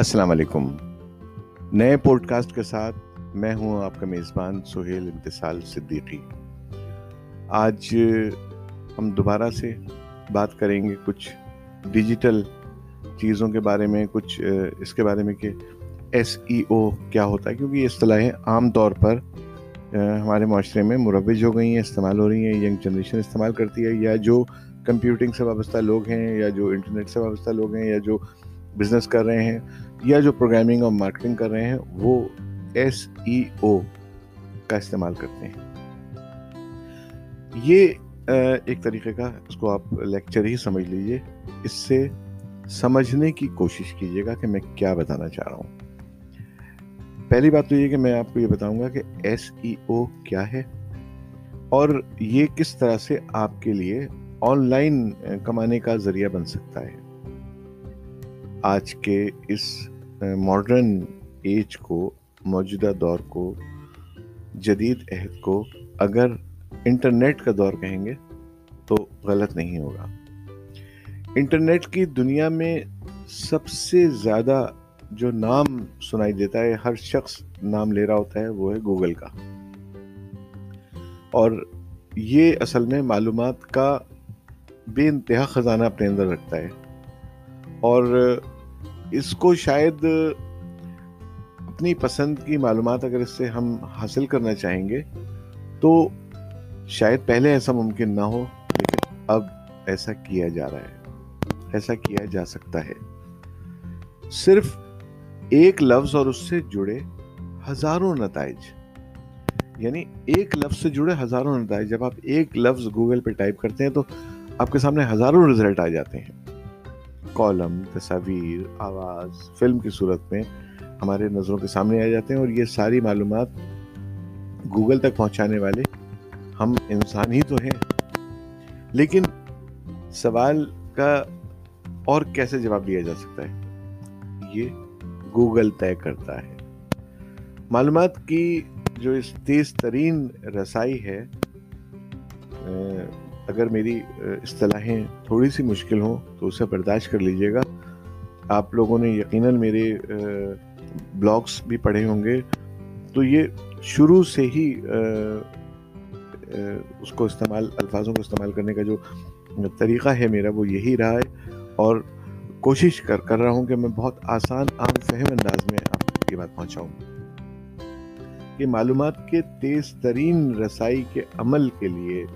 السلام علیکم۔ نئے پوڈ کاسٹ کے ساتھ میں ہوں آپ کا میزبان سہیل امتصال صدیقی۔ آج ہم دوبارہ سے بات کریں گے کچھ ڈیجیٹل چیزوں کے بارے میں، کچھ اس کے بارے میں کہ ایس ای او کیا ہوتا ہے، کیونکہ یہ اصطلاحیں عام طور پر ہمارے معاشرے میں مروج ہو گئی ہیں، استعمال ہو رہی ہیں، ینگ جنریشن استعمال کرتی ہے، یا جو کمپیوٹنگ سے وابستہ لوگ ہیں، یا جو انٹرنیٹ سے وابستہ لوگ ہیں، یا جو بزنس کر رہے ہیں یا جو پروگرامنگ اور مارکیٹنگ کر رہے ہیں، وہ ایس ای او کا استعمال کرتے ہیں۔ یہ ایک طریقے کا، اس کو آپ لیکچر ہی سمجھ لیجیے۔ اس سے سمجھنے کی کوشش کیجیے گا کہ میں کیا بتانا چاہ رہا ہوں۔ پہلی بات تو یہ کہ میں آپ کو یہ بتاؤں گا کہ ایس ای او کیا ہے اور یہ کس طرح سے آپ کے لیے آن لائن کمانے کا ذریعہ بن سکتا ہے۔ آج کے اس ماڈرن ایج کو، موجودہ دور کو، جدید عہد کو اگر انٹرنیٹ کا دور کہیں گے تو غلط نہیں ہوگا۔ انٹرنیٹ کی دنیا میں سب سے زیادہ جو نام سنائی دیتا ہے، ہر شخص نام لے رہا ہوتا ہے، وہ ہے گوگل کا۔ اور یہ اصل میں معلومات کا بے انتہا خزانہ اپنے اندر رکھتا ہے۔ اور اس کو شاید، اپنی پسند کی معلومات اگر اس سے ہم حاصل کرنا چاہیں گے، تو شاید پہلے ایسا ممکن نہ ہو، لیکن اب ایسا کیا جا رہا ہے، ایسا کیا جا سکتا ہے۔ صرف ایک لفظ اور اس سے جڑے ہزاروں نتائج۔ یعنی ایک لفظ سے جڑے ہزاروں نتائج۔ جب آپ ایک لفظ گوگل پہ ٹائپ کرتے ہیں تو آپ کے سامنے ہزاروں رزلٹ آ جاتے ہیں۔ کالم تصاویر، آواز، فلم کی صورت میں ہمارے نظروں کے سامنے آ جاتے ہیں اور یہ ساری معلومات گوگل تک پہنچانے والے ہم انسان ہی تو ہیں۔ لیکن سوال کا اور کیسے جواب دیا جا سکتا ہے؟ یہ گوگل طے کرتا ہے۔ معلومات کی جو اس تیز ترین رسائی ہے اگر میری اصطلاحیں تھوڑی سی مشکل ہوں تو اسے برداشت کر لیجیے گا۔ آپ لوگوں نے یقیناً میرے بلاگس بھی پڑھے ہوں گے۔ تو یہ شروع سے ہی اس کو استعمال، الفاظوں کو استعمال کرنے کا جو طریقہ ہے میرا، وہ یہی رہا ہے۔ اور کوشش کر کر رہا ہوں کہ میں بہت آسان، عام فہم انداز میں آپ کی بات پہنچاؤں۔ کہ معلومات کے تیز ترین رسائی کے عمل کے لیے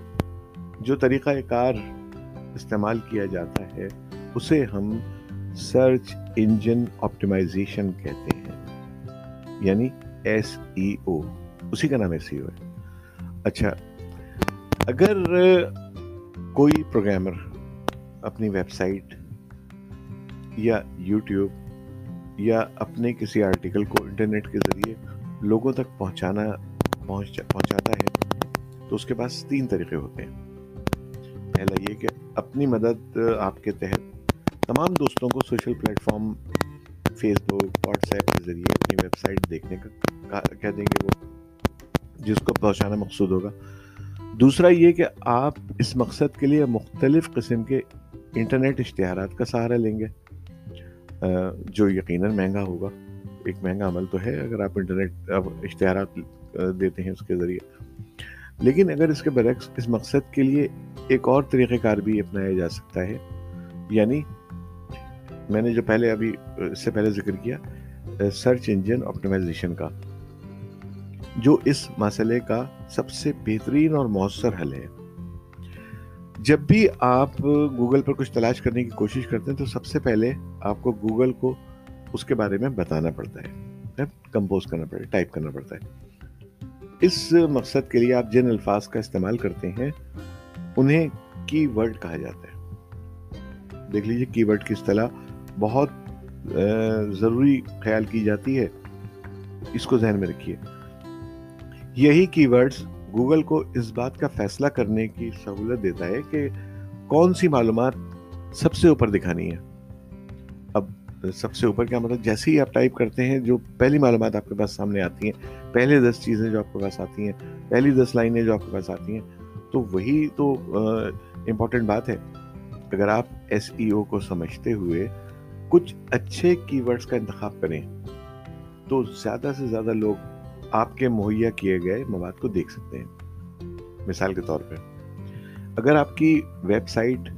جو طریقہ کار استعمال کیا جاتا ہے، اسے ہم سرچ انجن آپٹیمائزیشن کہتے ہیں۔ یعنی ایس ای او اسی کا نام ایس ای او ہے۔ اچھا اگر کوئی پروگرامر اپنی ویب سائٹ یا یوٹیوب یا اپنے کسی آرٹیکل کو انٹرنیٹ کے ذریعے لوگوں تک پہنچانا پہنچاتا ہے، تو اس کے پاس تین طریقے ہوتے ہیں۔ پہلا کہ اپنی مدد آپ کے تحت تمام دوستوں کو social platform Facebook WhatsApp کے ذریعے اپنی ویب سائٹ دیکھنے کا کہہ دیں گے وہ، جس کو پہنچانا مقصود ہوگا۔ دوسرا یہ کہ آپ اس مقصد کے لیے مختلف قسم کے انٹرنیٹ اشتہارات کا سہارا لیں گے۔ جو یقیناً مہنگا ہوگا۔ ایک مہنگا عمل تو ہے اگر آپ انٹرنیٹ اشتہارات دیتے ہیں اس کے ذریعے۔ لیکن اگر اس کے برعکس اس مقصد کے لیے ایک اور طریقہ کار بھی اپنایا جا سکتا ہے۔ یعنی میں نے جو پہلے ابھی، اس سے پہلے ذکر کیا سرچ انجن آپٹیمائزیشن کا، جو اس مسئلے کا سب سے بہترین اور مؤثر حل ہے۔ جب بھی آپ گوگل پر کچھ تلاش کرنے کی کوشش کرتے ہیں، تو سب سے پہلے آپ کو گوگل کو اس کے بارے میں بتانا پڑتا ہے کمپوز کرنا پڑتا ہے ٹائپ کرنا پڑتا ہے۔ اس مقصد کے لیے آپ جن الفاظ کا استعمال کرتے ہیں انہیں کی ورڈ کہا جاتا ہے۔ دیکھ لیجیے کی ورڈ کی اصطلاح بہت ضروری خیال کی جاتی ہے۔ اس کو ذہن میں رکھیے۔ یہی کی ورڈز گوگل کو اس بات کا فیصلہ کرنے کی سہولت دیتا ہے کہ کون سی معلومات سب سے اوپر دکھانی ہے۔ اب، سب سے اوپر کیا مطلب؟ جیسے ہی آپ ٹائپ کرتے ہیں، جو پہلی معلومات آپ کے پاس سامنے آتی ہیں، پہلے دس چیزیں جو آپ کے پاس آتی ہیں، پہلی دس لائنیں جو آپ کے پاس آتی ہیں تو وہی تو امپورٹنٹ بات ہے۔ اگر آپ ایس ای او کو سمجھتے ہوئے کچھ اچھے کی ورڈز کا انتخاب کریں، تو زیادہ سے زیادہ لوگ آپ کے مہیا کیے گئے مواد کو دیکھ سکتے ہیں۔ مثال کے طور پہ اگر آپ کی ویب سائٹ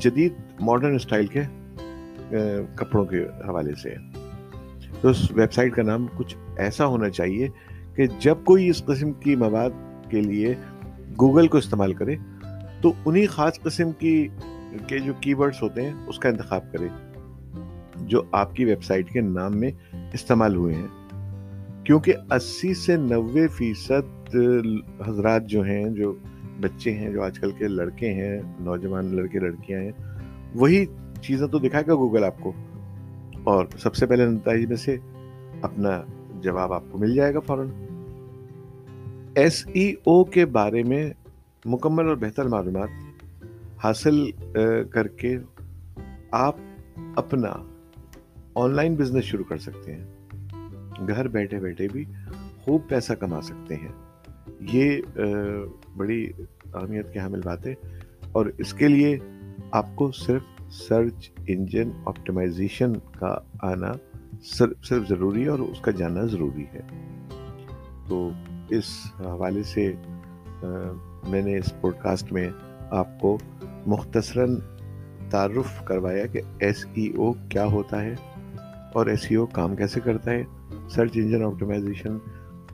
جدید ماڈرن اسٹائل کے کپڑوں کے حوالے سے ہے۔ تو اس ویب سائٹ کا نام کچھ ایسا ہونا چاہیے کہ جب کوئی اس قسم کی مواد کے لیے گوگل کو استعمال کرے تو انہی خاص قسم کی کے جو کی ورڈز ہوتے ہیں، اس کا انتخاب کرے جو آپ کی ویب سائٹ کے نام میں استعمال ہوئے ہیں۔ کیونکہ اسی سے نوے فیصد حضرات جو ہیں، جو بچے ہیں، جو آج کل کے لڑکے ہیں، نوجوان لڑکے، لڑکیاں ہیں، وہی چیزیں تو دکھائے گا گوگل آپ کو۔ اور سب سے پہلے نتائج میں سے اپنا جواب آپ کو مل جائے گا فوراً۔ ایس ای او کے بارے میں مکمل اور بہتر معلومات حاصل کر کے آپ اپنا آن لائن بزنس شروع کر سکتے ہیں۔ گھر بیٹھے بیٹھے بھی خوب پیسہ کما سکتے ہیں۔ یہ بڑی اہمیت کی حامل بات ہے۔ اور اس کے لیے آپ کو صرف سرچ انجن آپٹیمائزیشن کا آنا صرف ضروری ہے اور اس کا جاننا ضروری ہے۔ تو اس حوالے سے میں نے اس پوڈ کاسٹ میں آپ کو مختصراً تعارف کروایا کہ ایس ای او کیا ہوتا ہے اور ایس ای او کام کیسے کرتا ہے۔ سرچ انجن آپٹیمائزیشن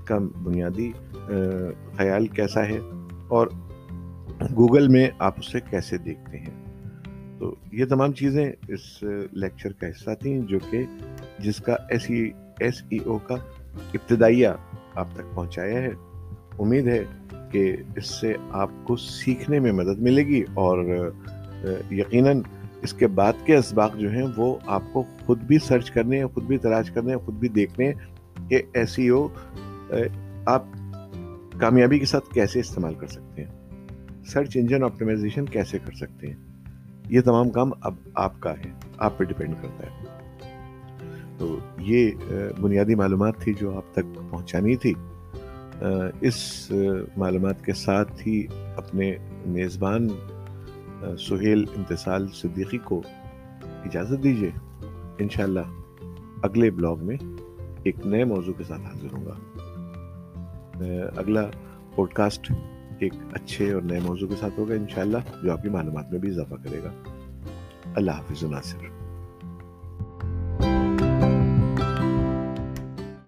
کا بنیادی خیال کیسا ہے اور گوگل میں آپ اسے کیسے دیکھتے ہیں۔ تو یہ تمام چیزیں اس لیکچر کا حصہ تھیں جو کہ جس کا ایس ای ایس ای او کا ابتدائیہ آپ تک پہنچایا ہے۔ امید ہے کہ اس سے آپ کو سیکھنے میں مدد ملے گی اور یقیناً اس کے بعد کے اسباق جو ہیں وہ آپ کو خود بھی سرچ کرنے، خود بھی تلاش کرنے، خود بھی دیکھنے کہ ایس ای او آپ کامیابی کے ساتھ کیسے استعمال کر سکتے ہیں۔ سرچ انجن آپٹیمائزیشن کیسے کر سکتے ہیں۔ یہ تمام کام اب آپ کا ہے۔ آپ پہ ڈپینڈ کرتا ہے۔ تو یہ بنیادی معلومات تھی جو آپ تک پہنچانی تھی۔ اس معلومات کے ساتھ ہی اپنے میزبان سہیل امتصال صدیقی کو اجازت دیجیے انشاءاللہ اگلے بلاگ میں ایک نئے موضوع کے ساتھ حاضر ہوں گا۔ اگلا پوڈ کاسٹ ایک اچھے اور نئے موضوع کے ساتھ ہوگا انشاءاللہ، جو آپ کی معلومات میں بھی اضافہ کرے گا۔ اللہ حافظ ناصر۔